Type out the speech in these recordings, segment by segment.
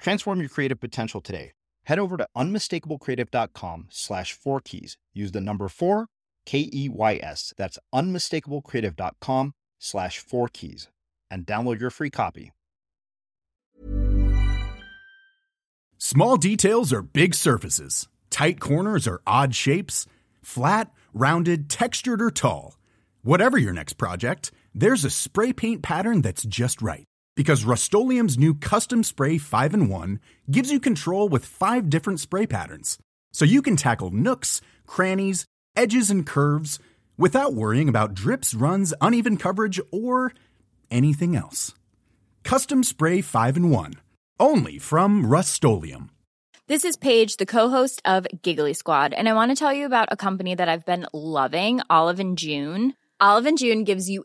Transform your creative potential today. Head over to unmistakablecreative.com slash four keys. Use the number four, K E Y S. That's unmistakablecreative.com slash four keys and download your free copy. Small details are big surfaces, tight corners are odd shapes, flat, rounded, textured, or tall. Whatever your next project, there's a spray paint pattern that's just right because Rust new Custom Spray 5 and 1 gives you control with five different spray patterns. So you can tackle nooks, crannies, edges, and curves without worrying about drips, runs, uneven coverage, or anything else. Custom Spray 5 and 1. Only from Rust This is Paige, the co-host of Giggly Squad, and I want to tell you about a company that I've been loving, Olive and June. Olive and June gives you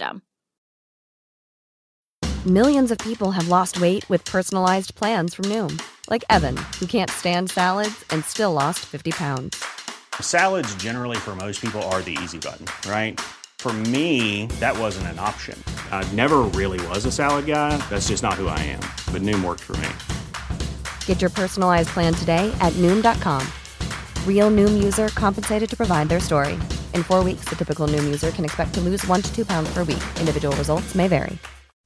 system. Millions of people have lost weight with personalized plans from Noom, like Evan, who can't stand salads and still lost 50 pounds. Salads, generally, for most people, are the easy button, right? For me, that wasn't an option. I never really was a salad guy. That's just not who I am. But Noom worked for me. Get your personalized plan today at Noom.com. Real Noom user compensated to provide their story. In four weeks, the typical Noom user can expect to lose one to two pounds per week. Individual results may vary.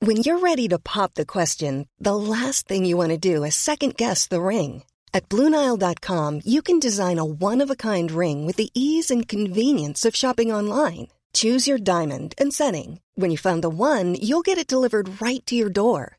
When you're ready to pop the question, the last thing you want to do is second guess the ring. At Bluenile.com, you can design a one of a kind ring with the ease and convenience of shopping online. Choose your diamond and setting. When you find the one, you'll get it delivered right to your door.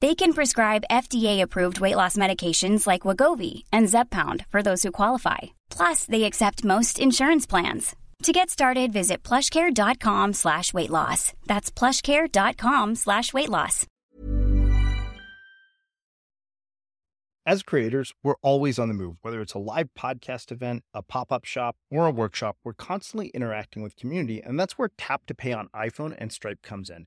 They can prescribe FDA-approved weight loss medications like Wegovy and Zepbound for those who qualify. Plus, they accept most insurance plans. To get started, visit plushcare.com slash weight loss. That's plushcare.com slash weight loss. As creators, we're always on the move. Whether it's a live podcast event, a pop-up shop, or a workshop, we're constantly interacting with community, and that's where Tap to Pay on iPhone and Stripe comes in.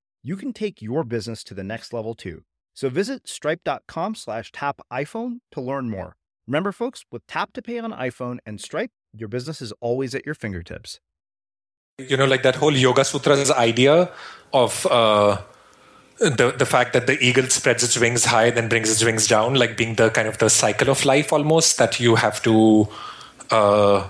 you can take your business to the next level too. So visit stripe.com slash tap iPhone to learn more. Remember, folks, with tap to pay on iPhone and Stripe, your business is always at your fingertips. You know, like that whole Yoga Sutras idea of uh, the the fact that the eagle spreads its wings high then brings its wings down like being the kind of the cycle of life almost that you have to uh,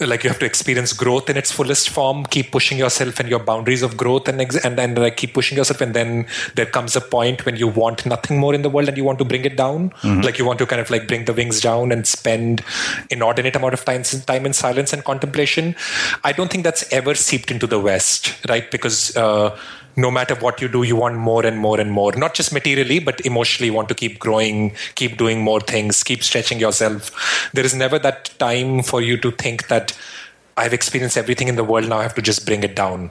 like you have to experience growth in its fullest form keep pushing yourself and your boundaries of growth and and, and like keep pushing yourself and then there comes a point when you want nothing more in the world and you want to bring it down. Mm-hmm. like you want to kind of like bring the wings down and spend inordinate amount of time time in silence and contemplation. I don't think that's ever seeped into the west right? Because uh, no matter what you do, you want more and more and more, not just materially, but emotionally, want to keep growing, keep doing more things, keep stretching yourself. There is never that time for you to think that I've experienced everything in the world, now I have to just bring it down.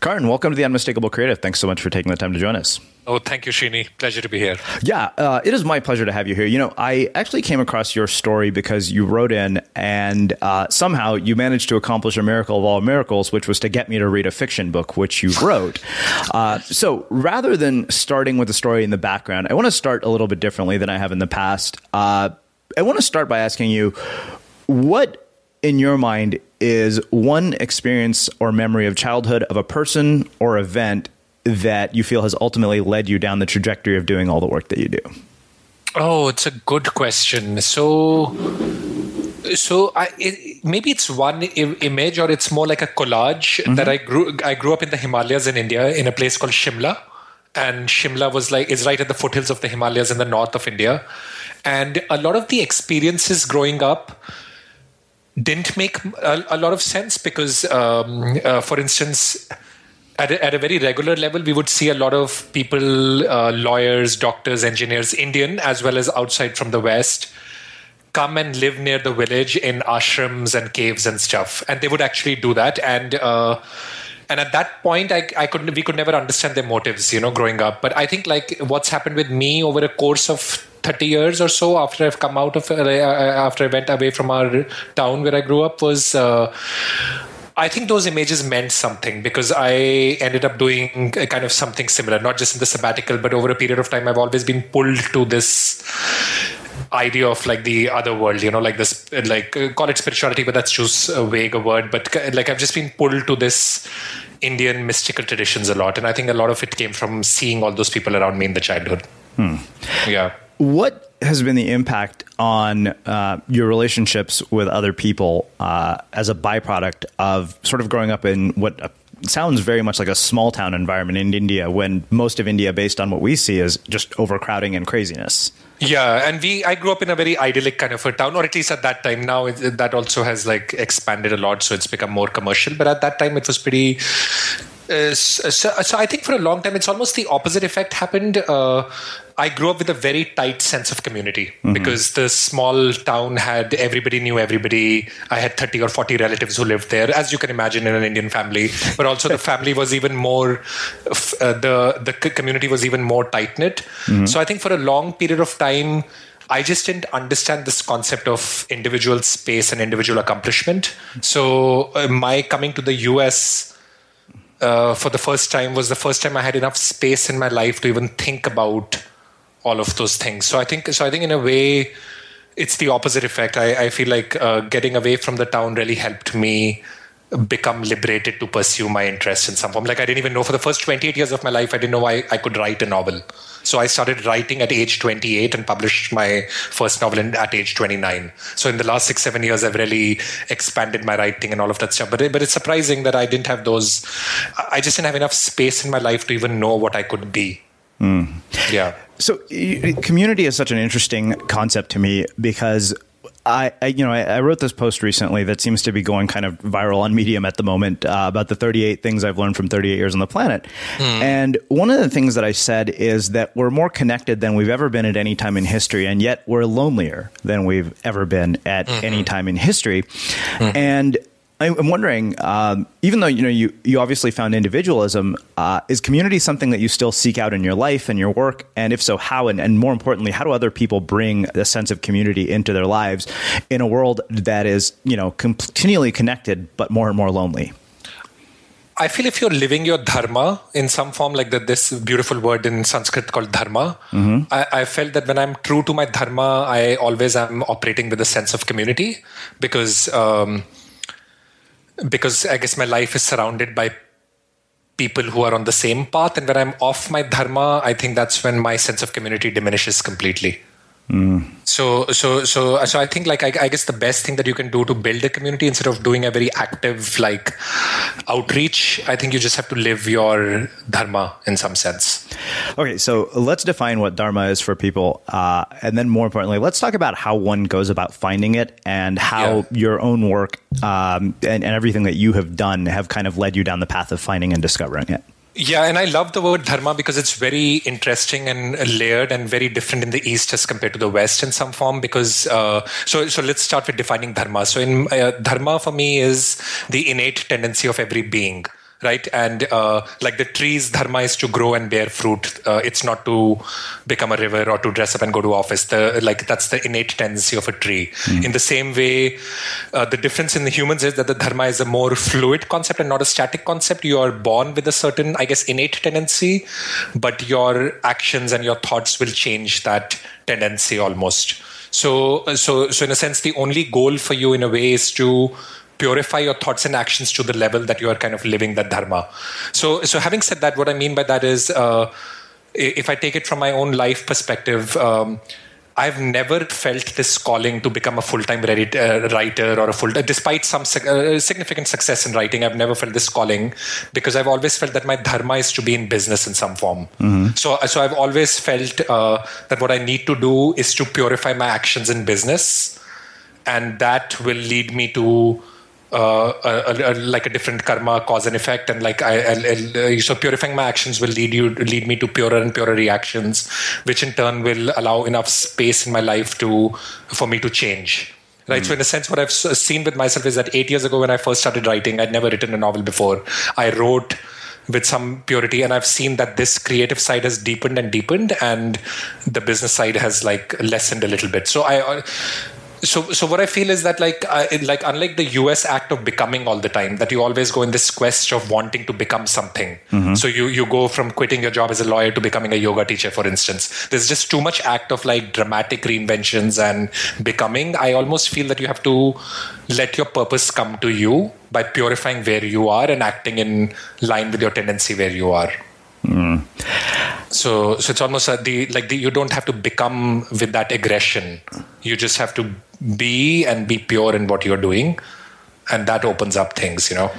Karan, welcome to the Unmistakable Creative. Thanks so much for taking the time to join us. Oh, thank you, Srini. Pleasure to be here. Yeah, uh, it is my pleasure to have you here. You know, I actually came across your story because you wrote in and uh, somehow you managed to accomplish a miracle of all miracles, which was to get me to read a fiction book, which you wrote. Uh, so rather than starting with the story in the background, I want to start a little bit differently than I have in the past. Uh, I want to start by asking you what in your mind is one experience or memory of childhood of a person or event that you feel has ultimately led you down the trajectory of doing all the work that you do? Oh, it's a good question. So, so I it, maybe it's one I- image or it's more like a collage mm-hmm. that I grew. I grew up in the Himalayas in India in a place called Shimla, and Shimla was like is right at the foothills of the Himalayas in the north of India, and a lot of the experiences growing up didn't make a, a lot of sense because, um, uh, for instance, at a, at a, very regular level, we would see a lot of people, uh, lawyers, doctors, engineers, Indian as well as outside from the West, come and live near the village in ashrams and caves and stuff. And they would actually do that. And uh, and at that point, I, I could we could never understand their motives, you know, growing up. But I think like what's happened with me over a course of 30 years or so after I've come out of uh, after I went away from our town where I grew up was uh, I think those images meant something because I ended up doing kind of something similar, not just in the sabbatical, but over a period of time, I've always been pulled to this idea of like the other world, you know, like this, like uh, call it spirituality, but that's just a vague word. But like I've just been pulled to this Indian mystical traditions a lot. And I think a lot of it came from seeing all those people around me in the childhood. Hmm. Yeah. What has been the impact on uh, your relationships with other people uh, as a byproduct of sort of growing up in what uh, sounds very much like a small town environment in India when most of India, based on what we see, is just overcrowding and craziness? Yeah, and we I grew up in a very idyllic kind of a town, or at least at that time. Now it, that also has like expanded a lot, so it's become more commercial. But at that time, it was pretty uh, so, so, I think for a long time, it's almost the opposite effect happened. Uh, I grew up with a very tight sense of community mm-hmm. because the small town had everybody knew everybody. I had 30 or 40 relatives who lived there, as you can imagine in an Indian family. But also the family was even more, uh, the, the community was even more tight knit. Mm-hmm. So I think for a long period of time, I just didn't understand this concept of individual space and individual accomplishment. So uh, my coming to the US uh, for the first time was the first time I had enough space in my life to even think about all of those things. So I think so. I think in a way, it's the opposite effect. I, I feel like uh, getting away from the town really helped me become liberated to pursue my interest in some form. Like I didn't even know for the first 28 years of my life, I didn't know I, I could write a novel. So I started writing at age 28 and published my first novel in, at age 29. So in the last six, seven years, I've really expanded my writing and all of that stuff. But, but it's surprising that I didn't have those, I just didn't have enough space in my life to even know what I could be. Mm. Yeah. So community is such an interesting concept to me because I, I, you know, I, I, wrote this post recently that seems to be going kind of viral on Medium at the moment uh, about the 38 things I've learned from 38 years on the planet. Mm. And one of the things that I said is that we're more connected than we've ever been at any time in history, and yet we're lonelier than we've ever been at mm-hmm. any time in history. Mm. And I'm wondering, um, even though you know you you obviously found individualism, uh, is community something that you still seek out in your life and your work? And if so, how? And, and more importantly, how do other people bring a sense of community into their lives in a world that is you know continually connected but more and more lonely? I feel if you're living your dharma in some form, like the, this beautiful word in Sanskrit called dharma, mm-hmm. I, I, felt that when I'm true to my dharma, I always am operating with a sense of community because um, because I guess my life is surrounded by people who are on the same path, and when I'm off my dharma, I think that's when my sense of community diminishes completely. Mm. So, so, so, so I think like I, I, guess the best thing that you can do to build a community instead of doing a very active like outreach, I think you just have to live your dharma in some sense. Okay, so let's define what dharma is for people, uh, and then more importantly, let's talk about how one goes about finding it and how yeah. your own work um, and, and everything that you have done have kind of led you down the path of finding and discovering it. Yeah, and I love the word dharma because it's very interesting and layered and very different in the East as compared to the West in some form. Because uh, so, so let's start with defining dharma. So, in uh, dharma for me is the innate tendency of every being right? And uh, like the tree's dharma is to grow and bear fruit. Uh, it's not to become a river or to dress up and go to office. The like that's the innate tendency of a tree. Mm. In the same way, uh, the difference in the humans is that the dharma is a more fluid concept and not a static concept. You are born with a certain, I guess, innate tendency, but your actions and your thoughts will change that tendency almost. So, so, so in a sense, the only goal for you, in a way, is to purify your thoughts and actions to the level that you are kind of living that dharma. So, so having said that, what I mean by that is, uh, if I take it from my own life perspective, um, I've never felt this calling to become a full-time uh, writer or a full. Time, despite some uh, significant success in writing, I've never felt this calling because I've always felt that my dharma is to be in business in some form. Mm-hmm. So, so I've always felt uh, that what I need to do is to purify my actions in business, and that will lead me to uh, a, a, like a different karma cause and effect and like I, I, I, so purifying my actions will lead you lead me to purer and purer reactions which in turn will allow enough space in my life to for me to change. Right? Mm. so in a sense what i've seen with myself is that 8 years ago when i first started writing i'd never written a novel before. I wrote with some purity and i've seen that this creative side has deepened and deepened and the business side has like lessened a little bit. So i so so what i feel is that like uh, like unlike the us act of becoming all the time that you always go in this quest of wanting to become something mm-hmm. so you you go from quitting your job as a lawyer to becoming a yoga teacher for instance there's just too much act of like dramatic reinventions and becoming i almost feel that you have to let your purpose come to you by purifying where you are and acting in line with your tendency where you are mm. So, so it's almost the like the, you don't have to become with that aggression. You just have to be and be pure in what you're doing, and that opens up things. You know.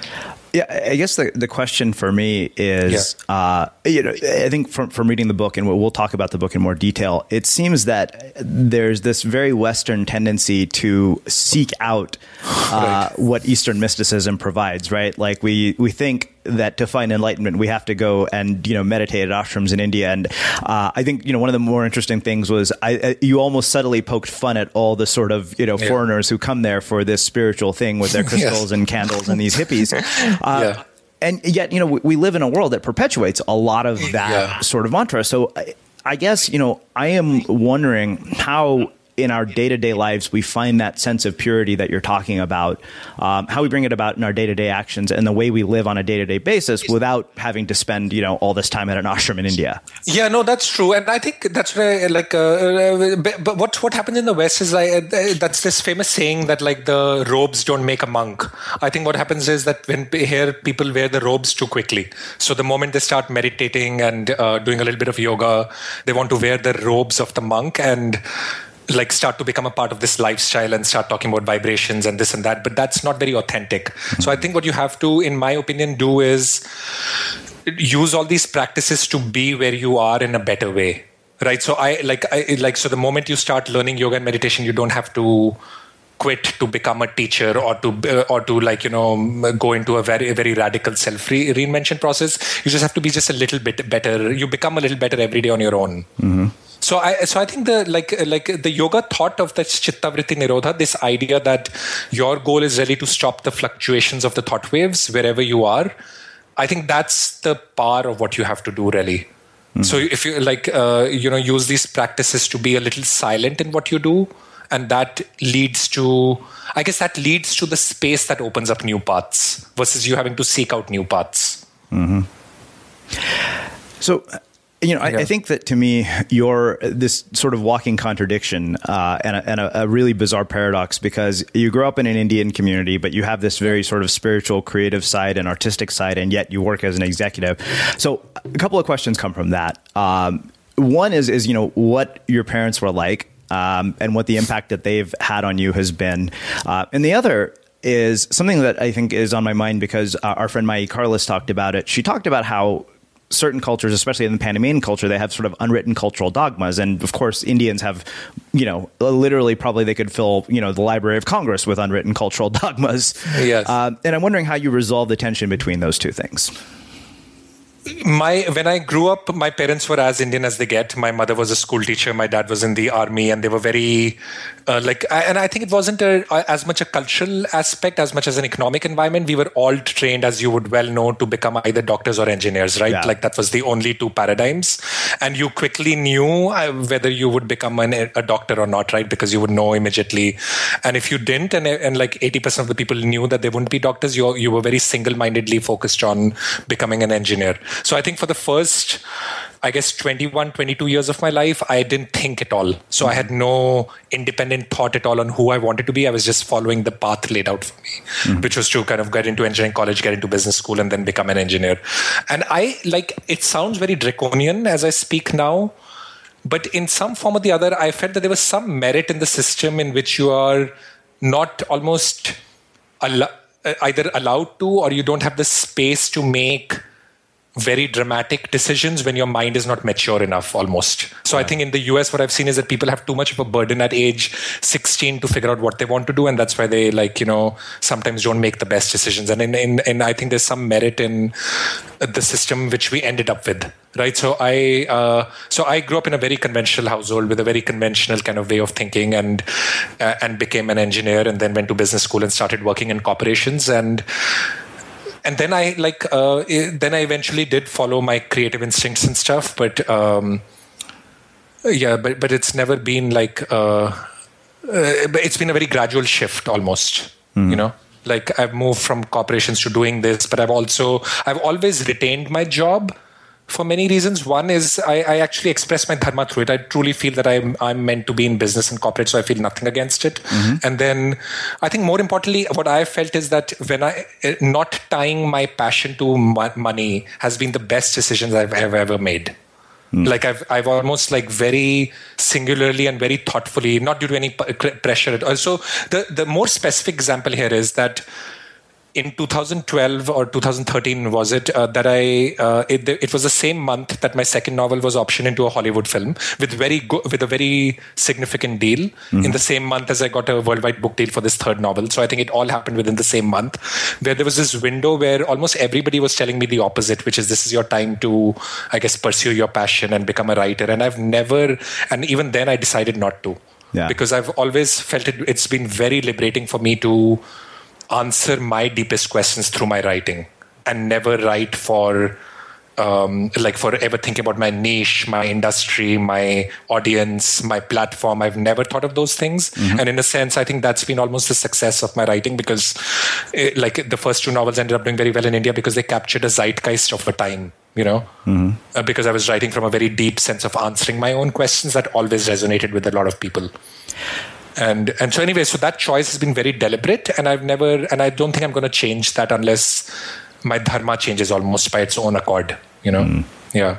Yeah, I guess the, the question for me is, yeah. uh, you know, I think from, from reading the book, and we'll talk about the book in more detail, it seems that there's this very Western tendency to seek out uh, right. what Eastern mysticism provides, right? Like we, we think that to find enlightenment, we have to go and you know meditate at ashrams in India. And uh, I think you know one of the more interesting things was I, you almost subtly poked fun at all the sort of you know yeah. foreigners who come there for this spiritual thing with their crystals yes. and candles and these hippies. Uh, yeah. And yet, you know, we, we, live in a world that perpetuates a lot of that yeah. sort of mantra. So I, I guess, you know, I am wondering how in our day to day lives we find that sense of purity that you're talking about, um, how we bring it about in our day to day actions and the way we live on a day to day basis without having to spend you know all this time at an ashram in India. Yeah, no, that's true, and I think that's where like, uh, uh but what what happens in the West is like uh, that's this famous saying that like the robes don't make a monk. I think what happens is that when here people wear the robes too quickly, so the moment they start meditating and uh, doing a little bit of yoga, they want to wear the robes of the monk and like start to become a part of this lifestyle and start talking about vibrations and this and that but that's not very authentic. Mm-hmm. so i think what you have to in my opinion do is use all these practices to be where you are in a better way right? So i like i like so the moment you start learning yoga and meditation you don't have to quit to become a teacher or to uh, or to like you know go into a very very radical self re- reinvention process. You just have to be just a little bit better. You become a little better every day on your own. Mm-hmm So I so I think the like like the yoga thought of the chittavritti nirodha, this idea that your goal is really to stop the fluctuations of the thought waves wherever you are. I think that's the power of what you have to do really. Mm-hmm. So if you like uh, you know use these practices to be a little silent in what you do, and that leads to I guess that leads to the space that opens up new paths versus you having to seek out new paths. Mm-hmm. So you know, I, I, think that to me, you're this sort of walking contradiction uh, and, a, and a, a, really bizarre paradox because you grow up in an Indian community, but you have this very sort of spiritual, creative side and artistic side, and yet you work as an executive. So, a couple of questions come from that. Um, one is, is you know, what your parents were like. Um, and what the impact that they've had on you has been. Uh, and the other is something that I think is on my mind because uh, our friend Mayi Carlos talked about it. She talked about how certain cultures, especially in the Panamanian culture, they have sort of unwritten cultural dogmas. And of course, Indians have, you know, literally probably they could fill, you know, the Library of Congress with unwritten cultural dogmas. Yes. Uh, and I'm wondering how you resolve the tension between those two things my when I grew up, my parents were as Indian as they get. My mother was a school teacher. My dad was in the army, and they were very uh, like. And I think it wasn't a, as much a cultural aspect as much as an economic environment. We were all trained, as you would well know, to become either doctors or engineers, right? Yeah. Like that was the only two paradigms, and you quickly knew uh, whether you would become an, a doctor or not, right? Because you would know immediately. And if you didn't, and, and like eighty percent of the people knew that they wouldn't be doctors, you you were very single mindedly focused on becoming an engineer. So I think for the first, I guess, 21, 22 years of my life, I didn't think at all. So mm-hmm. I had no independent thought at all on who I wanted to be. I was just following the path laid out for me, mm-hmm. which was to kind of get into engineering college, get into business school, and then become an engineer. And I like, it sounds very draconian as I speak now. But in some form or the other, I felt that there was some merit in the system in which you are not almost al- either allowed to or you don't have the space to make very dramatic decisions when your mind is not mature enough almost. So i think in the us what i've seen is that people have too much of a burden at age 16 to figure out what they want to do and that's why they like you know sometimes don't make the best decisions. And in, in, in i think there's some merit in the system which we ended up with right? So i uh, so i grew up in a very conventional household with a very conventional kind of way of thinking and uh, and became an engineer and then went to business school and started working in corporations. And and then I like uh, then I eventually did follow my creative instincts and stuff, but um, yeah, but but it's never been like uh, uh, it's been a very gradual shift almost, mm. you know. Like I've moved from corporations to doing this, but I've also I've always retained my job for many reasons. One is I, I, actually express my dharma through it. I truly feel that I'm I'm meant to be in business and corporate, so I feel nothing against it. Mm-hmm. And then I think more importantly, what I felt is that when I not tying my passion to money has been the best decisions I've ever ever made. Mm. Like I've I've almost like very singularly and very thoughtfully, not due to any pressure. Also, the the more specific example here is that in 2012 or 2013 was it uh, that I uh, it, it, was the same month that my second novel was optioned into a Hollywood film with very go- with a very significant deal mm-hmm. in the same month as I got a worldwide book deal for this third novel so I think it all happened within the same month where there was this window where almost everybody was telling me the opposite which is this is your time to I guess pursue your passion and become a writer and I've never and even then I decided not to yeah. because I've always felt it it's been very liberating for me to answer my deepest questions through my writing and never write for um, like for ever thinking about my niche, my industry, my audience, my platform. I've never thought of those things. Mm-hmm. And in a sense, I think that's been almost the success of my writing because, it, eh, like, the first two novels ended up doing very well in India because they captured a zeitgeist of a time, you know? Mm-hmm. Uh, because I was writing from a very deep sense of answering my own questions that always resonated with a lot of people and and so anyway so that choice has been very deliberate and i've never and i don't think i'm going to change that unless my dharma changes almost by its own accord you know? Mm. yeah.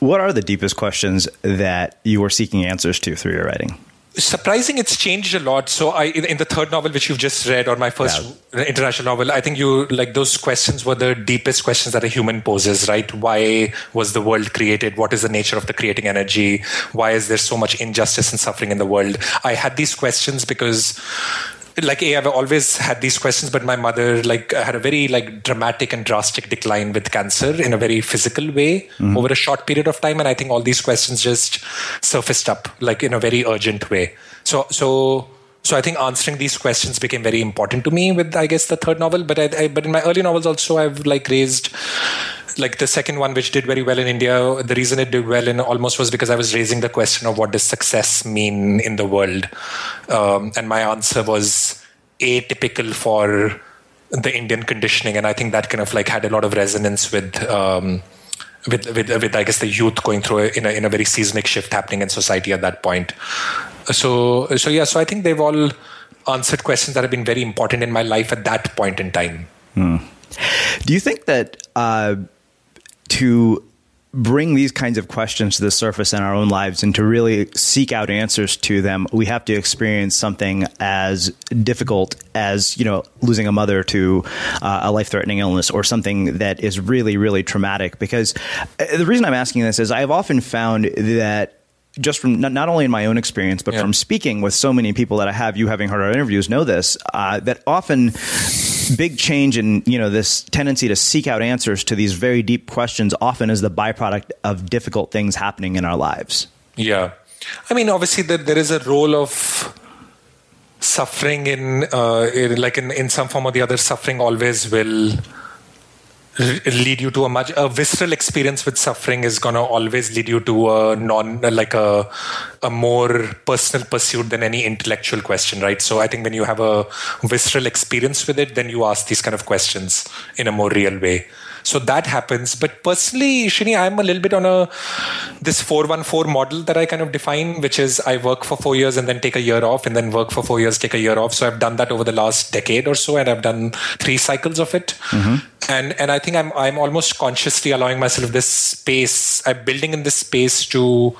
What are the deepest questions that you were seeking answers to through your writing surprising it's changed a lot. So i in the third novel which you've just read or my first yeah. international novel i think you like those questions were the deepest questions that a human poses right? Why was the world created? What is the nature of the creating energy? Why is there so much injustice and suffering in the world? I had these questions because like a i've always had these questions but my mother like had a very like dramatic and drastic decline with cancer in a very physical way mm-hmm. over a short period of time and i think all these questions just surfaced up like in a very urgent way so so so I think answering these questions became very important to me with I guess the third novel. But I, I, but in my early novels also I've like raised like the second one which did very well in India. The reason it did well in almost was because I was raising the question of what does success mean in the world, um, and my answer was atypical for the Indian conditioning, and I think that kind of like had a lot of resonance with. Um, with, with, with I guess the youth going through a, in a in a very seismic shift happening in society at that point, so so yeah so i think they've all answered questions that have been very important in my life at that point in time hmm. do you think that uh, to bring these kinds of questions to the surface in our own lives and to really seek out answers to them, we have to experience something as difficult as, you know, losing a mother to uh, a life threatening illness or something that is really, really traumatic. Because uh, the reason I'm asking this is I've often found that just from not, not only in my own experience, but yeah. from speaking with so many people that I have, you having heard our interviews, know this uh, that often big change in you know this tendency to seek out answers to these very deep questions often is the byproduct of difficult things happening in our lives. Yeah, I mean, obviously, there, there is a role of suffering in, uh, in like in, in some form or the other. Suffering always will lead you to a much a visceral experience with suffering is going to always lead you to a non like a a more personal pursuit than any intellectual question right? So i think when you have a visceral experience with it then you ask these kind of questions in a more real way so that happens. But personally, Srini, I'm a little bit on a this 414 model that I kind of define, which is I work for four years and then take a year off and then work for four years, take a year off. So I've done that over the last decade or so, and I've done three cycles of it. Mm-hmm. And and I think I'm I'm almost consciously allowing myself this space. I'm building in this space to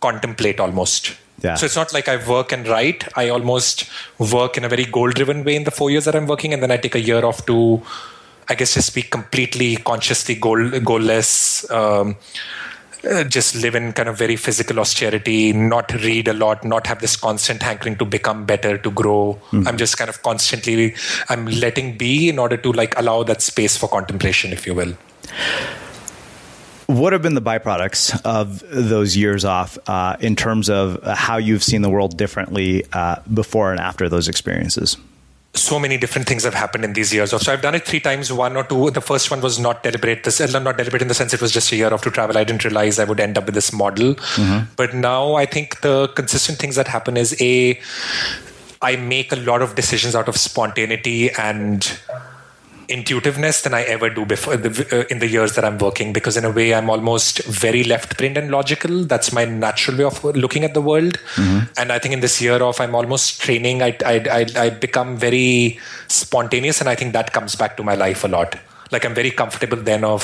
contemplate almost. Yeah. So it's not like I work and write. I almost work in a very goal driven way in the four years that I'm working, and then I take a year off to I guess just be completely consciously goal goalless. Um, uh, just live in kind of very physical austerity, not read a lot, not have this constant hankering to become better, to grow. Mm. I'm just kind of constantly, I'm letting be in order to like allow that space for contemplation, if you will. What have been the byproducts of those years off uh, in terms of how you've seen the world differently uh, before and after those experiences? So many different things have happened in these years. So I've done it three times, one or two. The first one was not deliberate. This not deliberate in the sense it was just a year off to travel. I didn't realize I would end up with this model. Mm-hmm. But now I think the consistent things that happen is a I make a lot of decisions out of spontaneity and intuitiveness than I ever do before uh, in the years that I'm working because in a way I'm almost very left brained and logical. That's my natural way of looking at the world. Mm-hmm. And I think in this year off, I'm almost training. I, I, I, I become very spontaneous, and I think that comes back to my life a lot like i'm very comfortable then of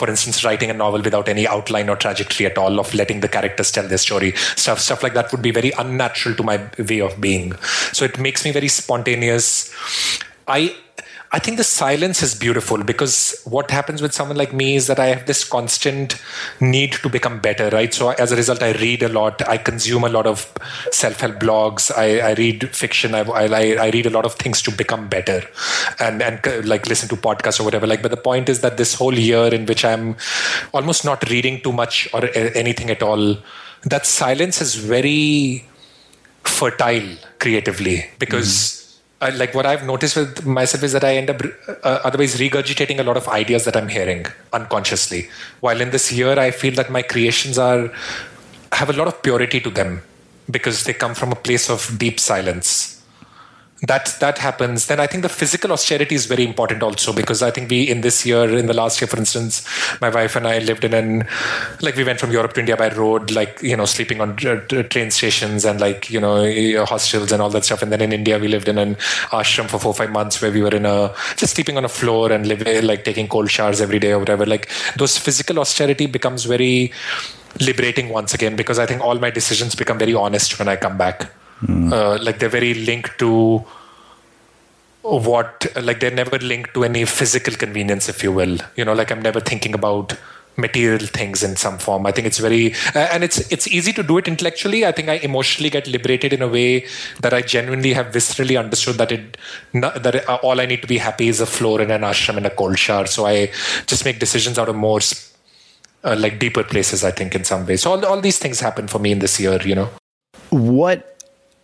for instance writing a novel without any outline or trajectory at all of letting the characters tell their story stuff stuff like that would be very unnatural to my way of being so it makes me very spontaneous i I think the silence is beautiful because what happens with someone like me is that I have this constant need to become better, right? So as a result, I read a lot. I consume a lot of self-help blogs. I, I read fiction. I, I, I, read a lot of things to become better, and and like listen to podcasts or whatever. Like, but the point is that this whole year in which I'm almost not reading too much or anything at all, that silence is very fertile creatively because. Mm-hmm I, like what I've noticed with myself is that I end up uh, otherwise regurgitating a lot of ideas that I'm hearing unconsciously. While in this year, I feel that my creations are have a lot of purity to them because they come from a place of deep silence that that happens then i think the physical austerity is very important also because i think we in this year in the last year for instance my wife and i lived in an like we went from europe to india by road like you know sleeping on uh, train stations and like you know hostels and all that stuff. And then in india we lived in an ashram for four five months where we were in a just sleeping on a floor and living eh, like taking cold showers every day or whatever. Like those physical austerity becomes very liberating once again because i think all my decisions become very honest when i come back Mm. Uh, like they're very linked to what, like they're never linked to any physical convenience, if you will. You know, like I'm never thinking about material things in some form. I think it's very uh, and it's it's easy to do it intellectually. I think I emotionally get liberated in a way that I genuinely have viscerally understood that it that it, uh, all I need to be happy is a floor in an ashram and a cold shower. So I just make decisions out of more uh, like deeper places. I think in some ways. So all all these things happen for me in this year. You know. What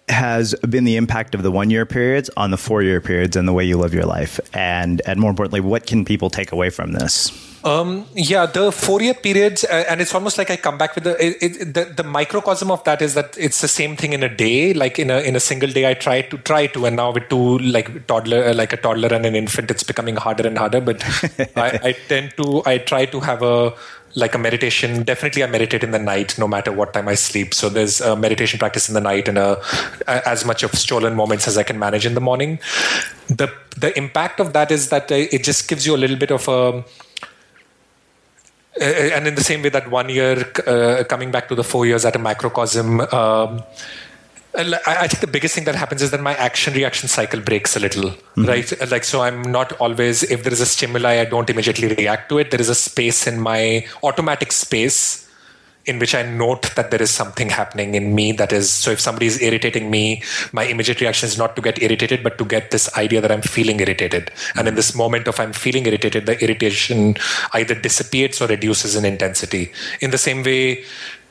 has been the impact of the one year periods on the four year periods and the way you live your life? And, and more importantly, what can people take away from this? Um, yeah, the four-year periods, uh, and it's almost like I come back with the, it, it, the the microcosm of that is that it's the same thing in a day. Like in a in a single day, I try to try to, and now with two like toddler, uh, like a toddler and an infant, it's becoming harder and harder. But I, I tend to I try to have a like a meditation definitely i meditate in the night no matter what time i sleep. So there's a meditation practice in the night and a, a, as much of stolen moments as i can manage in the morning. The the impact of that is that it just gives you a little bit of a uh, and in the same way that one year uh, coming back to the four years at a macrocosm um, I think the biggest thing that happens is that my action reaction cycle breaks a little, mm-hmm. right? Like, so I'm not always, if there is a stimuli, I don't immediately react to it. There is a space in my automatic space in which I note that there is something happening in me that is, so if somebody is irritating me, my immediate reaction is not to get irritated, but to get this idea that I'm feeling irritated. And in this moment of I'm feeling irritated, the irritation either dissipates or reduces in intensity. In the same way,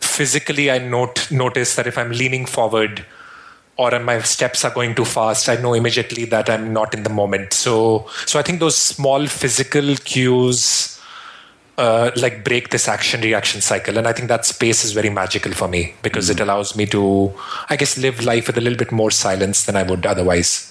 physically, I note, notice that if I'm leaning forward, or my steps are going too fast i know immediately that i'm not in the moment. So so i think those small physical cues uh, like break this action reaction cycle. And i think that space is very magical for me because mm-hmm. it allows me to i guess live life with a little bit more silence than i would otherwise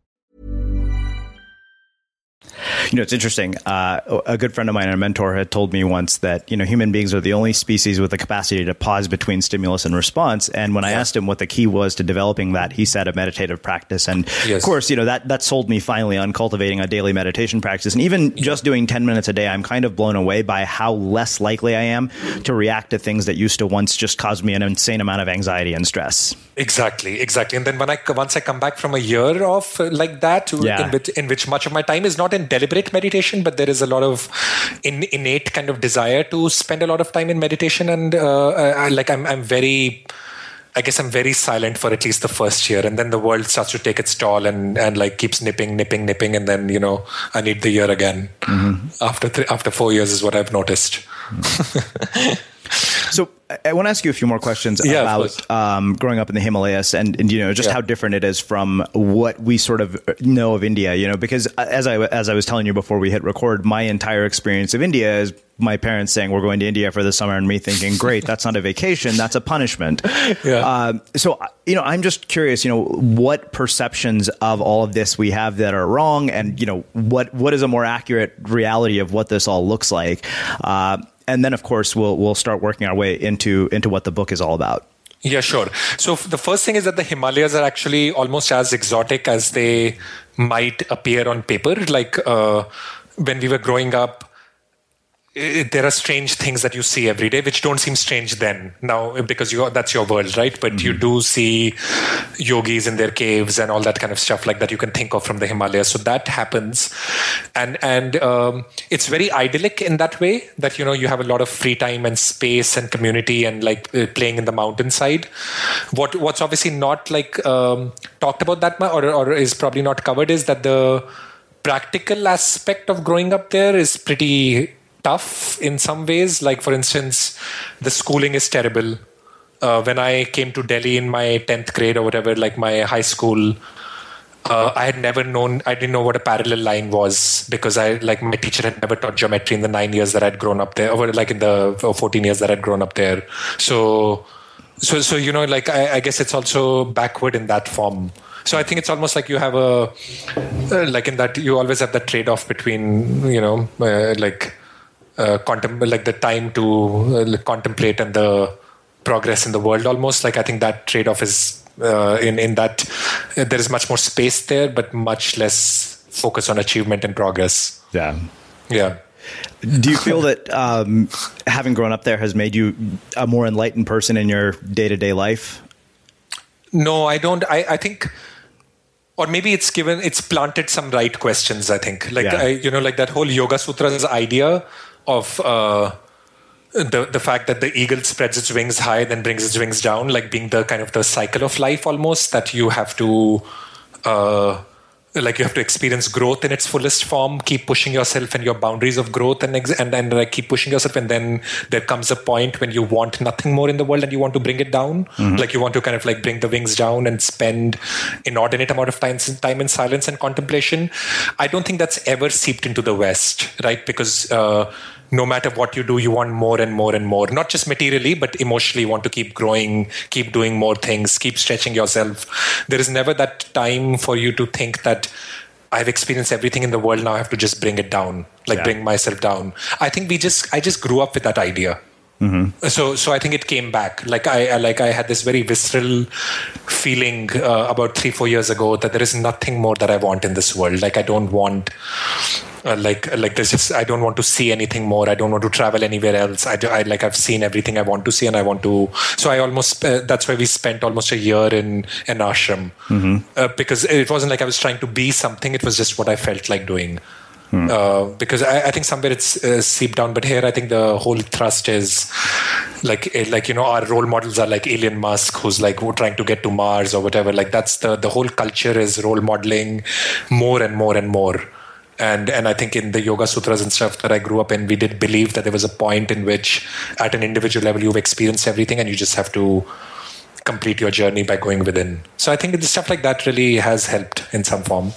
You know, it's interesting. Uh, a good friend of mine and a mentor had told me once that, you know, human beings are the only species with the capacity to pause between stimulus and response. And when yeah. I asked him what the key was to developing that, he said a meditative practice. And yes. of course, you know, that, that sold me finally on cultivating a daily meditation practice. And even yeah. just doing 10 minutes a day, I'm kind of blown away by how less likely I am to react to things that used to once just cause me an insane amount of anxiety and stress. Exactly, exactly. And then when I once I come back from a year of uh, like that, Yeah. in, which, in which much of my time is not in deliberate meditation, but there is a lot of in, innate kind of desire to spend a lot of time in meditation, and uh, I, like I'm I'm very. I guess I'm very silent for at least the first year, and then the world starts to take its toll, and, and like keeps nipping, nipping, nipping, and then you know I need the year again. After th- after four years is what I've noticed. So I- want to ask you a few more questions Yeah, about um, growing up in the Himalayas and, and you know just Yeah. how different it is from what we sort of know of India. You know, because as I as I was telling you before we hit record, my entire experience of India is my parents saying we're going to India for the summer, and me thinking, great, that's not a vacation, that's a punishment. Yeah. Um, so you know, I'm just curious. You know, what perceptions of all of this we have that are wrong, and you know, what what is a more accurate reality of what this all looks like. Uh, and then, of course, we'll we'll start working our way into into what the book is all about. Yeah, sure. So the first thing is that the Himalayas are actually almost as exotic as they might appear on paper. Like uh, when we were growing up, i there are strange things that you see every day, which don't seem strange then. Now, because you that's your world, right? But you do see yogis in their caves and all that kind of stuff like that you can think of from the Himalayas. So that happens, and and um, it's very idyllic in that way that you know you have a lot of free time and space and community and like uh, playing in the mountainside. What what's obviously not like um, talked about that much or or is probably not covered is that the practical aspect of growing up there is pretty tough in some ways. Like, for instance, the schooling is terrible. Uh, when I came to Delhi in my 10th grade or whatever, like my high school, uh, I had never known, I didn't know what a parallel line was because I, like, my teacher had never taught geometry in the nine years that I'd grown up there, or like in the uh, 14 years that I'd grown up there. So, so, so you know, like, I, I guess it's also backward in that form. So I think it's almost like you have a, uh, like in that you always have that trade off between, you know, uh, like, uh, contem- like the time to uh, contemplate and the progress in the world almost like i think that trade-off is uh, in in that uh, there is much more space there but much less focus on achievement and progress Yeah. yeah Do you feel that um, having grown up there has made you a more enlightened person in your day to day life? no i don't i i think or maybe it's given it's planted some right questions i think like Yeah. I, you know like that whole yoga sutras idea of uh the the fact that the eagle spreads its wings high then brings its wings down like being the kind of the cycle of life almost that you have to uh like you have to experience growth in its fullest form keep pushing yourself and your boundaries of growth and ex- and, and like keep pushing yourself and then there comes a point when you want nothing more in the world and you want to bring it down. Like you want to kind of like bring the wings down and spend inordinate amount of time time in silence and contemplation. I don't think that's ever seeped into the west right? Because uh no matter what you do, you want more and more and more. Not just materially, but emotionally, you want to keep growing, keep doing more things, keep stretching yourself. There is never that time for you to think that I've experienced everything in the world. Now I have to just bring it down, like Yeah. bring myself down. I think we just, I just grew up with that idea. So, so I think it came back. Like I, like I had this very visceral feeling uh, about three, four years ago that there is nothing more that I want in this world. Like I don't want, uh, like, like there's just I don't want to see anything more. I don't want to travel anywhere else. I, do, I like I've seen everything I want to see, and I want to. So I almost uh, that's why we spent almost a year in an ashram uh, because it wasn't like I was trying to be something. It was just what I felt like doing. Uh, because I, I think somewhere it's uh, seeped down, but here I think the whole thrust is like eh, like you know our role models are like Elon Musk, who's like who trying to get to Mars or whatever. Like that's the the whole culture is role modeling more and more and more. And and I think in the Yoga Sutras and stuff that I grew up in, we did believe that there was a point in which, at an individual level, you've experienced everything, and you just have to complete your journey by going within. So I think the stuff like that really has helped in some form.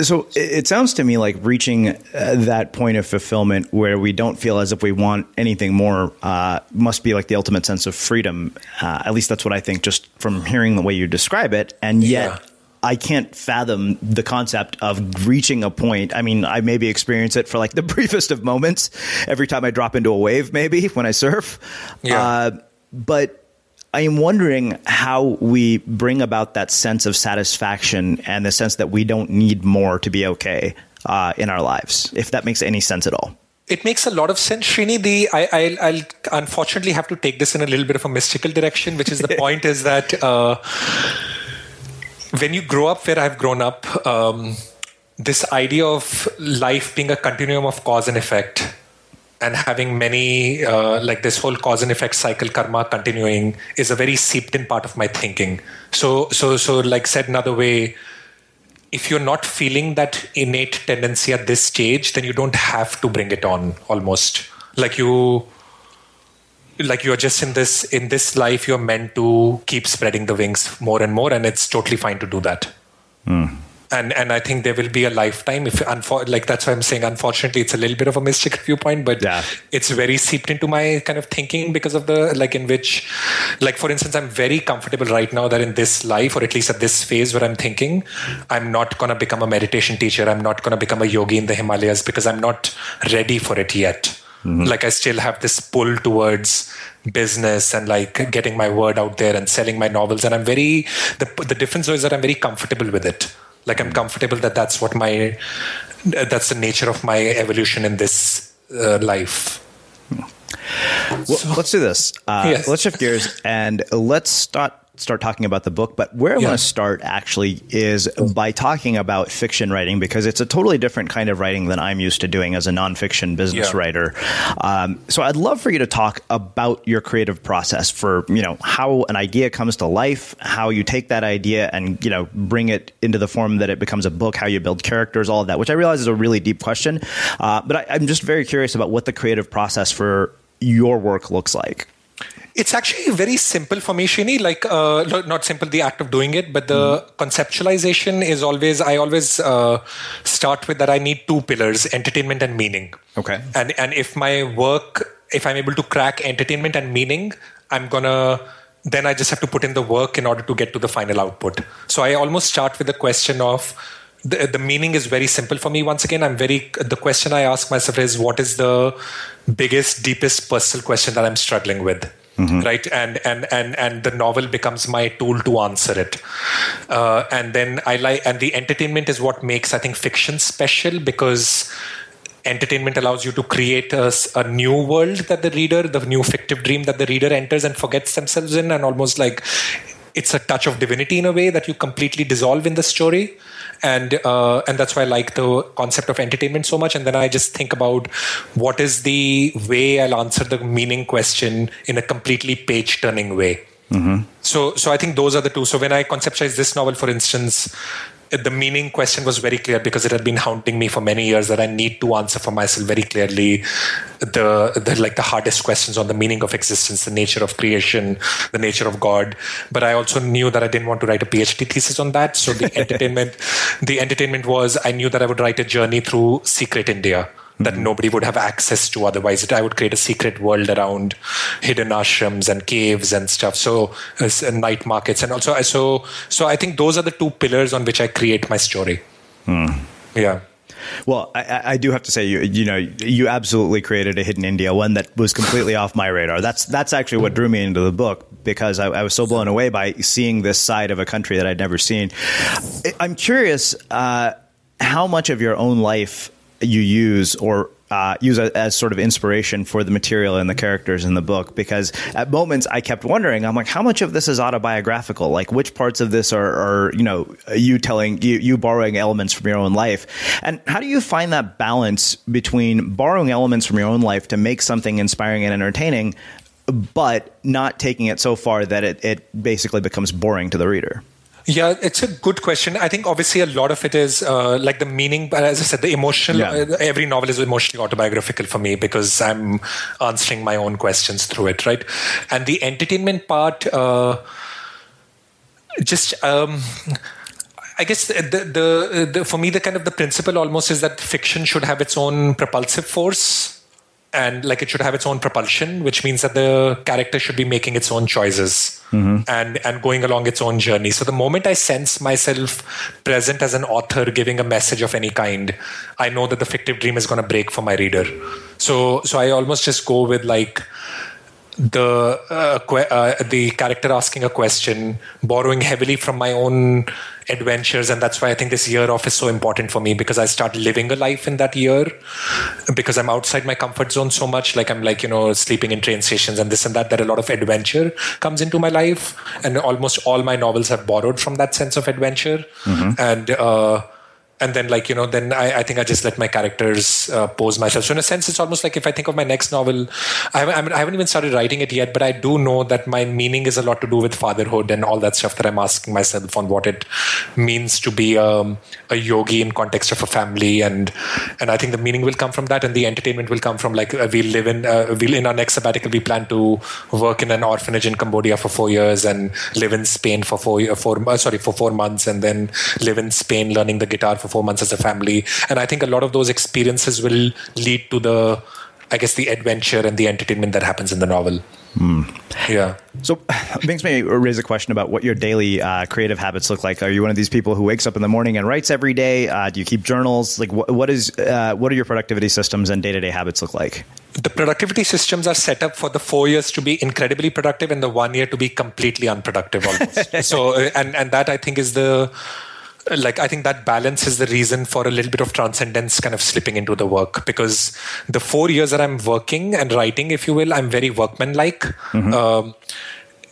So it sounds to me like reaching uh, that point of fulfillment where we don't feel as if we want anything more uh, must be like the ultimate sense of freedom. Uh, at least that's what I think, just from hearing the way you describe it. And yet, Yeah. I can't fathom the concept of reaching a point. I mean, I maybe experience it for like the briefest of moments every time I drop into a wave, maybe when I surf. Yeah. Uh, but I am wondering how we bring about that sense of satisfaction and the sense that we don't need more to be okay uh, in our lives, if that makes any sense at all. It makes a lot of sense, Srini. The I, I'll, I'll, unfortunately have to take this in a little bit of a mystical direction, which is the point is that uh, when you grow up where I've grown up, um, this idea of life being a continuum of cause and effect and having many uh, like this whole cause and effect cycle karma continuing is a very seeped in part of my thinking. So so so like said another way if you're not feeling that innate tendency at this stage then you don't have to bring it on almost. Like you like you're just in this in this life you're meant to keep spreading the wings more and more and it's totally fine to do that. Mm and and I think there will be a lifetime. If unfor- like that's why I'm saying, unfortunately, it's a little bit of a mystic viewpoint, but yeah. it's very seeped into my kind of thinking because of the like in which, like for instance, I'm very comfortable right now that in this life, or at least at this phase where I'm thinking, I'm not gonna become a meditation teacher. I'm not gonna become a yogi in the Himalayas because I'm not ready for it yet. Mm-hmm. Like I still have this pull towards business and like getting my word out there and selling my novels, and I'm very the the difference is that I'm very comfortable with it like i'm comfortable that that's what my that's the nature of my evolution in this uh, life well, so, let's do this uh, yes. let's shift gears and let's start start talking about the book, but where I yeah. want to start actually is by talking about fiction writing because it's a totally different kind of writing than I'm used to doing as a nonfiction business yeah. writer. Um, so I'd love for you to talk about your creative process for you know how an idea comes to life, how you take that idea and you know bring it into the form that it becomes a book, how you build characters, all of that, which I realize is a really deep question, uh, but I, I'm just very curious about what the creative process for your work looks like. It's actually very simple for me, Srini. Like, uh, not simple, the act of doing it, but the mm. conceptualization is always, I always uh, start with that I need two pillars entertainment and meaning. Okay. And, and if my work, if I'm able to crack entertainment and meaning, I'm gonna then I just have to put in the work in order to get to the final output. So I almost start with the question of the, the meaning is very simple for me. Once again, I'm very, the question I ask myself is what is the biggest, deepest personal question that I'm struggling with? Mm-hmm. right? And and and and the novel becomes my tool to answer it. Uh, and then i like and the entertainment is what makes i think fiction special because entertainment allows you to create a, a, new world that the reader the new fictive dream that the reader enters and forgets themselves in and almost like it's a touch of divinity in a way that you completely dissolve in the story and uh, and that's why I like the concept of entertainment so much. And then I just think about what is the way I'll answer the meaning question in a completely page turning way. Mm-hmm. So so I think those are the two. So when I conceptualize this novel, for instance, Uh, the meaning question was very clear because it had been haunting me for many years that I need to answer for myself very clearly the, the like the hardest questions on the meaning of existence, the nature of creation, the nature of God. But I also knew that I didn't want to write a PhD thesis on that. So the entertainment the entertainment was I knew that I would write a journey through secret India that mm-hmm. nobody would have access to otherwise. I would create a secret world around hidden ashrams and caves and stuff. So uh, night markets and also so so I think those are the two pillars on which I create my story. Mm. Yeah. Well, I, I, do have to say, you you know, you absolutely created a hidden India, one that was completely off my radar. That's that's actually what drew me into the book because I, I, was so blown away by seeing this side of a country that I'd never seen. I'm curious uh, how much of your own life you use or uh, use a, as sort of inspiration for the material and the characters in the book because at moments I kept wondering I'm like how much of this is autobiographical? Like which parts of this are, are you know you telling you, you borrowing elements from your own life? And how do you find that balance between borrowing elements from your own life to make something inspiring and entertaining but not taking it so far that it, it basically becomes boring to the reader yeah, it's a good question. I think obviously a lot of it is uh, like the meaning, but as I said, the emotional. Yeah. Uh, every novel is emotionally autobiographical for me because I'm answering my own questions through it, right? And the entertainment part, uh, just. Um, I guess the, the, the for me the kind of the principle almost is that fiction should have its own propulsive force and like it should have its own propulsion which means that the character should be making its own choices mm-hmm. and and going along its own journey so the moment i sense myself present as an author giving a message of any kind i know that the fictive dream is going to break for my reader so so i almost just go with like the uh, que- uh, the character asking a question, borrowing heavily from my own adventures, and that's why I think this year off is so important for me because I start living a life in that year because I'm outside my comfort zone so much. Like I'm like you know sleeping in train stations and this and that. That a lot of adventure comes into my life, and almost all my novels have borrowed from that sense of adventure, Mm-hmm. and. Uh, and then like you know then i, I think i just let my characters uh, pose myself. So in a sense it's almost like if i think of my next novel I haven't, I haven't- even started writing it yet but i do know that my meaning is a lot to do with fatherhood and all that stuff that i'm asking myself on what it means to be um, a yogi in context of a family. And and i think the meaning will come from that and the entertainment will come from like uh, we live in uh, we in our next sabbatical we plan to work in an orphanage in cambodia for four years and live in spain for four four uh, sorry for four months and then live in spain learning the guitar for four months as a family and i think a lot of those experiences will lead to the i guess the adventure and the entertainment that happens in the novel yeah So it makes me raise a question about what your daily uh, creative habits look like. Are you one of these people who wakes up in the morning and writes every day? Uh, do you keep journals? Like, what, what is uh, what are your productivity systems and day to day habits look like? the productivity systems are set up for the four years to be incredibly productive and the one year to be completely unproductive almost so uh, and and that i think is the like i think that balance is the reason for a little bit of transcendence kind of slipping into the work. Because the four years that i'm working and writing if you will i'm very workmanlike. Um,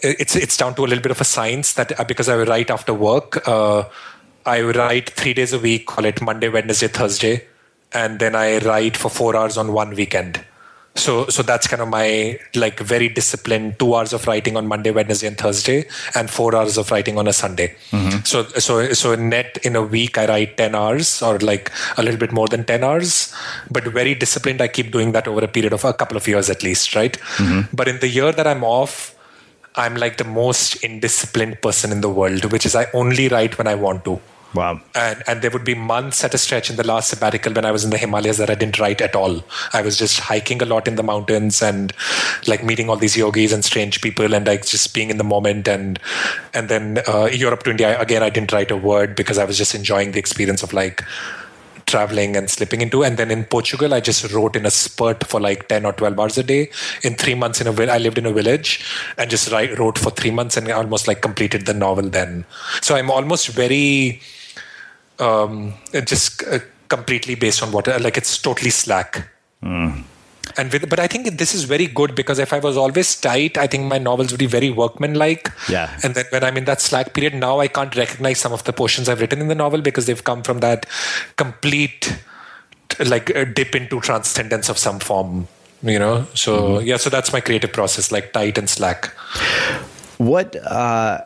it's it's down to a little bit of a science that uh, because I write after work, uh, I write three days a week, call it Monday, Wednesday, Thursday, and then I write for four hours on one weekend. So so that's kind of my like very disciplined two hours of writing on Monday, Wednesday, and Thursday, and four hours of writing on a Sunday. Mm-hmm. So so so net in a week I write ten hours or like a little bit more than ten hours, but very disciplined. I keep doing that over a period of a couple of years at least, right? Mm-hmm. But in the year that I'm off, I'm like the most indisciplined person in the world, which is I only write when I want to. Wow. And and there would be months at a stretch in the last sabbatical when I was in the Himalayas that I didn't write at all. I was just hiking a lot in the mountains and like meeting all these yogis and strange people and like just being in the moment and and then uh, Europe to India again I didn't write a word because I was just enjoying the experience of like traveling and slipping into and then in portugal i just wrote in a spurt for like 10 or 12 hours a day in three months in a i lived in a village and just write, wrote for three months and almost like completed the novel then so i'm almost very um just uh, completely based on what like it's totally slack and with, but I think this is very good because if I was always tight, I think my novels would be very workmanlike. Yeah. And then when I'm in that slack period, now I can't recognize some of the portions I've written in the novel because they've come from that complete, like, uh, dip into transcendence of some form. You know, so yeah, so that's my creative process, like tight and slack. What uh,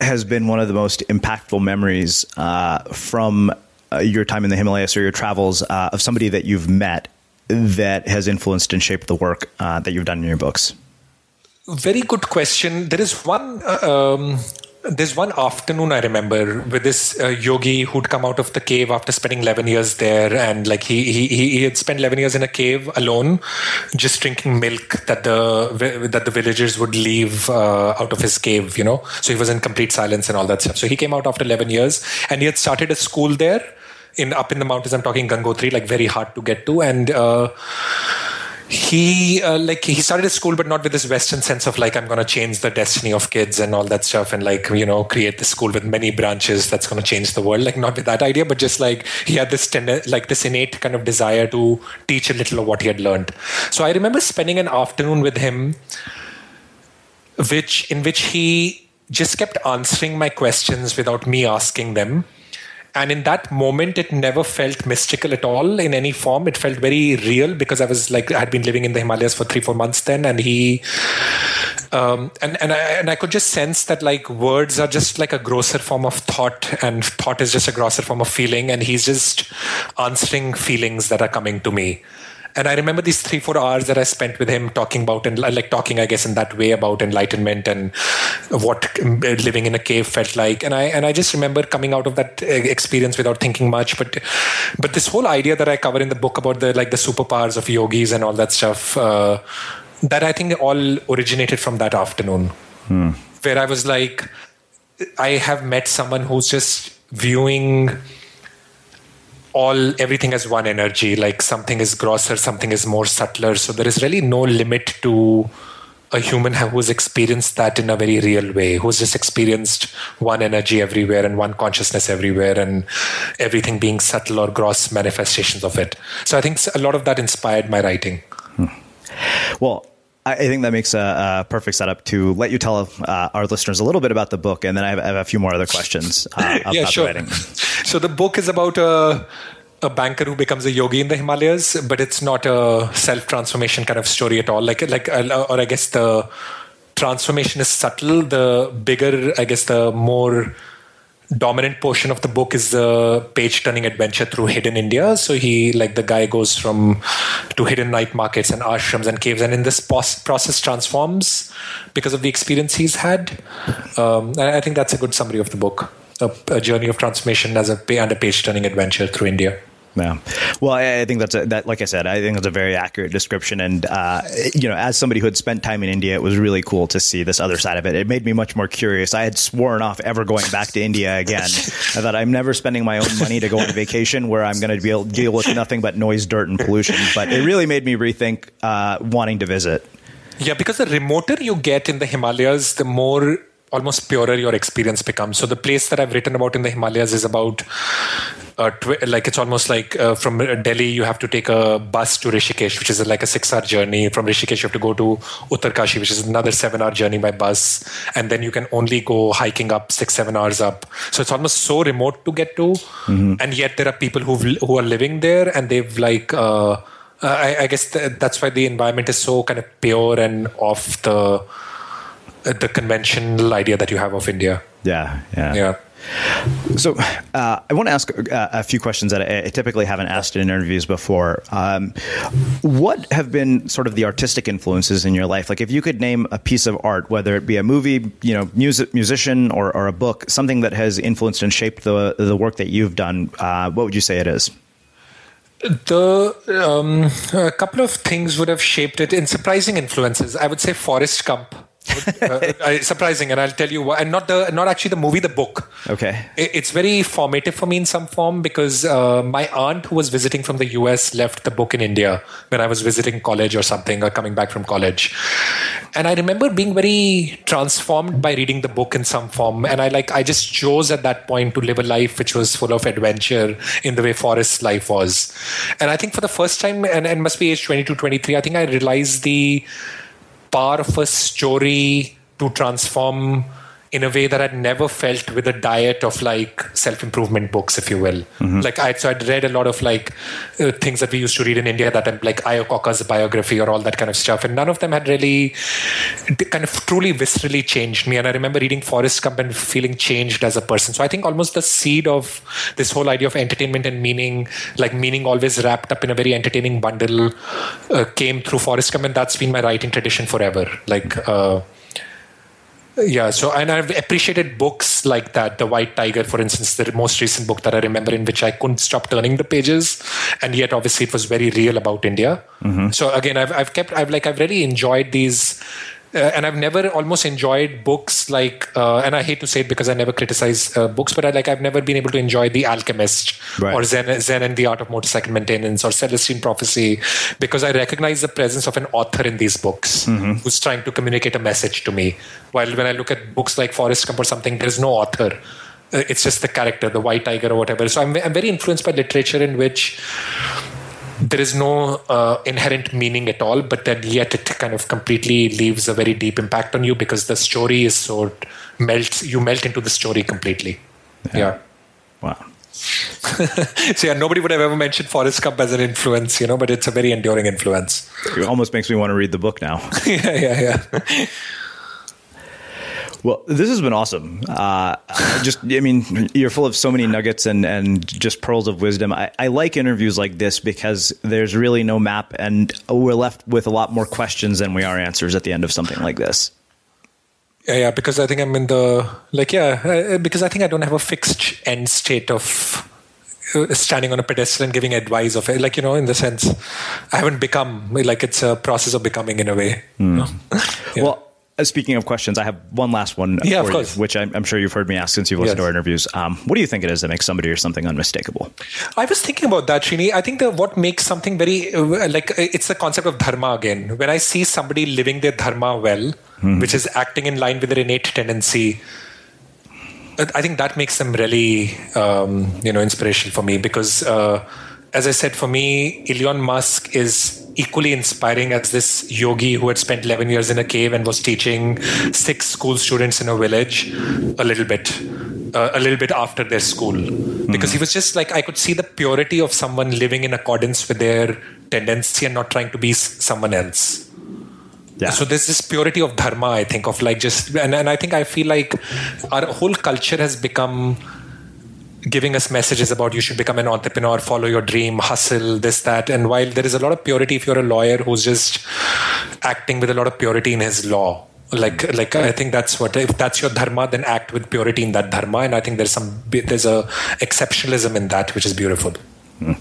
has been one of the most impactful memories uh, from uh, your time in the Himalayas or your travels uh, of somebody that you've met that has influenced and shaped the work uh, that you've done in your books? Very good question. There is one. Uh, um, there's one afternoon I remember with this uh, yogi who'd come out of the cave after spending 11 years there, and like he he he had spent 11 years in a cave alone, just drinking milk that the that the villagers would leave uh, out of his cave. You know, so he was in complete silence and all that stuff. So he came out after 11 years, and he had started a school there in up in the mountains. I'm talking Gangotri, like very hard to get to, and. Uh, he uh, like he started his school but not with this western sense of like i'm going to change the destiny of kids and all that stuff and like you know create the school with many branches that's going to change the world. Like not with that idea but just like he had this ten- like this innate kind of desire to teach a little of what he had learned. So i remember spending an afternoon with him which in which he just kept answering my questions without me asking them and in that moment it never felt mystical at all in any form. It felt very real because i was like i had been living in the himalayas for three four months then and he um, and and I, and I could just sense that like words are just like a grosser form of thought and thought is just a grosser form of feeling and he's just answering feelings that are coming to me and I remember these three, four hours that I spent with him talking about and like talking, I guess, in that way about enlightenment and what um, living in a cave felt like. And I and I just remember coming out of that uh, experience without thinking much. But but this whole idea that I cover in the book about the like the superpowers of yogis and all that stuff, uh, that I think all originated from that afternoon, hmm. where I was like, I have met someone who's just viewing all everything as one energy like something is grosser something is more subtler so there is really no limit to a human who's experienced that in a very real way, who's just experienced one energy everywhere and one consciousness everywhere and everything being subtle or gross manifestations of it. So I think a lot of that inspired my writing. Hmm. Well, I think that makes a, a, perfect setup to let you tell uh, our listeners a little bit about the book, and then I have, I have a few more other questions. Uh, yeah, sure. The so the book is about a, a banker who becomes a yogi in the Himalayas, but it's not a self transformation kind of story at all. Like, like, uh, or I guess the transformation is subtle. The bigger, I guess, the more dominant portion of the book is the page turning adventure through hidden India. So he, like the guy, goes from to hidden night markets and ashrams and caves, and in this process transforms because of the experience he's had. Um, I think that's a good summary of the book. A, a journey of transformation as a and a page turning adventure through India. Yeah. Well, I think that's a, that. Like I said, I think that's a very accurate description. And uh, you know, as somebody who had spent time in India, it was really cool to see this other side of it. It made me much more curious. I had sworn off ever going back to India again. I thought I'm never spending my own money to go on a vacation where I'm going to be able to deal with nothing but noise, dirt, and pollution. But it really made me rethink uh, wanting to visit. Yeah, because the remoter you get in the Himalayas, the more almost purer your experience becomes. So the place that I've written about in the Himalayas is about uh, tw- like it's almost like uh, from Delhi you have to take a bus to Rishikesh, which is like a six-hour journey. From Rishikesh you have to go to Uttarkashi, which is another seven-hour journey by bus, and then you can only go hiking up six, seven hours up. So it's almost so remote to get to, mm-hmm. and yet there are people who who are living there, and they've like. Uh, I, I, guess that's why the environment is so kind of pure and off the the conventional idea that you have of India. Yeah, yeah, yeah. So, uh, I want to ask uh, a few questions that I, typically haven't asked in interviews before. Um, what have been sort of the artistic influences in your life? Like, if you could name a piece of art, whether it be a movie, you know, music, musician, or, or a book, something that has influenced and shaped the the work that you've done, uh, what would you say it is? The um, a couple of things would have shaped it in surprising influences. I would say Forrest Gump uh, surprising, and I'll tell you why. And not the not actually the movie, the book. Okay. It, it's very formative for me in some form because uh, my aunt, who was visiting from the US, left the book in India when I was visiting college or something, or coming back from college. And I remember being very transformed by reading the book in some form. And I like I just chose at that point to live a life which was full of adventure in the way Forrest's life was. And I think for the first time, and, and must be age 22, 23, I think I realized the power of a story to transform in a way that I'd never felt with a diet of like self improvement books, if you will. Mm-hmm. Like I, so I'd read a lot of like uh, things that we used to read in India that I'm like Iacocca's biography or all that kind of stuff, and none of them had really kind of truly viscerally changed me. And I remember reading Forrest Gump and feeling changed as a person. So I think almost the seed of this whole idea of entertainment and meaning, like meaning always wrapped up in a very entertaining bundle, uh, came through Forrest Gump, and that's been my writing tradition forever. Like. Uh, yeah, so and I've appreciated books like that. The White Tiger, for instance, the most recent book that I remember in which I couldn't stop turning the pages, and yet obviously it was very real about India. Mm-hmm. So again, I've I've kept I've like I've really enjoyed these uh, and I've never almost enjoyed books like, uh, and I hate to say it because I never criticize uh, books, but I like I've never been able to enjoy The Alchemist right. or Zen, Zen and the Art of Motorcycle Maintenance or Celestine Prophecy because I recognize the presence of an author in these books mm-hmm. who's trying to communicate a message to me. While when I look at books like Forrest Gump or something, there's no author. Uh, it's just the character, the white tiger or whatever. So I'm, I'm very influenced by literature in which there is no uh, inherent meaning at all, but then yet it kind of completely leaves a very deep impact on you because the story is so melts you melt into the story completely. Yeah. yeah. Wow. so yeah, nobody would have ever mentioned Forrest Gump as an influence, you know, but it's a very enduring influence. It almost makes me want to read the book now. yeah, yeah, yeah. Well, this has been awesome. Uh, just, I mean, you're full of so many nuggets and, and just pearls of wisdom. I, I like interviews like this because there's really no map, and we're left with a lot more questions than we are answers at the end of something like this. Yeah, yeah, because I think I'm in the like, yeah, because I think I don't have a fixed end state of uh, standing on a pedestal and giving advice of it like you know in the sense i haven't become like it's a process of becoming in a way mm. yeah. well speaking of questions, I have one last one Yeah, of for course. you, which I'm, I'm sure you've heard me ask since you've listened Yes. to our interviews. Um, what do you think it is that makes somebody or something unmistakable? I was thinking about that, Srini. I think that what makes something very uh, like uh, it's the concept of dharma again. When I see somebody living their dharma well, which is acting in line with their innate tendency, uh, I think that makes them really, um, you know, inspirational for me because, uh, as I said, for me, Elon Musk is equally inspiring as this yogi who had spent 11 years in a cave and was teaching six school students in a village a little bit, uh, a little bit after their school. Because he was just like, I could see the purity of someone living in accordance with their tendency and not trying to be someone else. Yeah. So there's this purity of dharma, I think, of like just, and, and I think I feel like our whole culture has become giving us messages about you should become an entrepreneur, follow your dream, hustle, this, that. And while there is a lot of purity, if you're a lawyer who's just acting with a lot of purity in his law, like mm. like I think that's what if that's your dharma, then act with purity in that dharma. And I think there's some there's a exceptionalism in that which is beautiful. Hmm.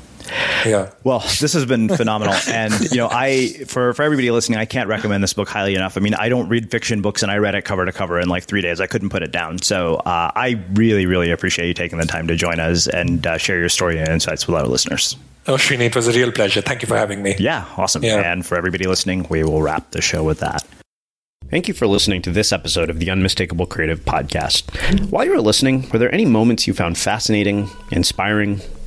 Yeah. Well, this has been phenomenal, and you know, I for for everybody listening, I can't recommend this book highly enough. I mean, I don't read fiction books, and I read it cover to cover in like three days. I couldn't put it down. So uh, I really, really appreciate you taking the time to join us and uh, share your story and insights with our listeners. Oh, Srini, it was a real pleasure. Thank you for having me. Yeah, awesome. Yeah. And for everybody listening, we will wrap the show with that. Thank you for listening to this episode of the Unmistakable Creative Podcast. While you were listening, were there any moments you found fascinating, inspiring,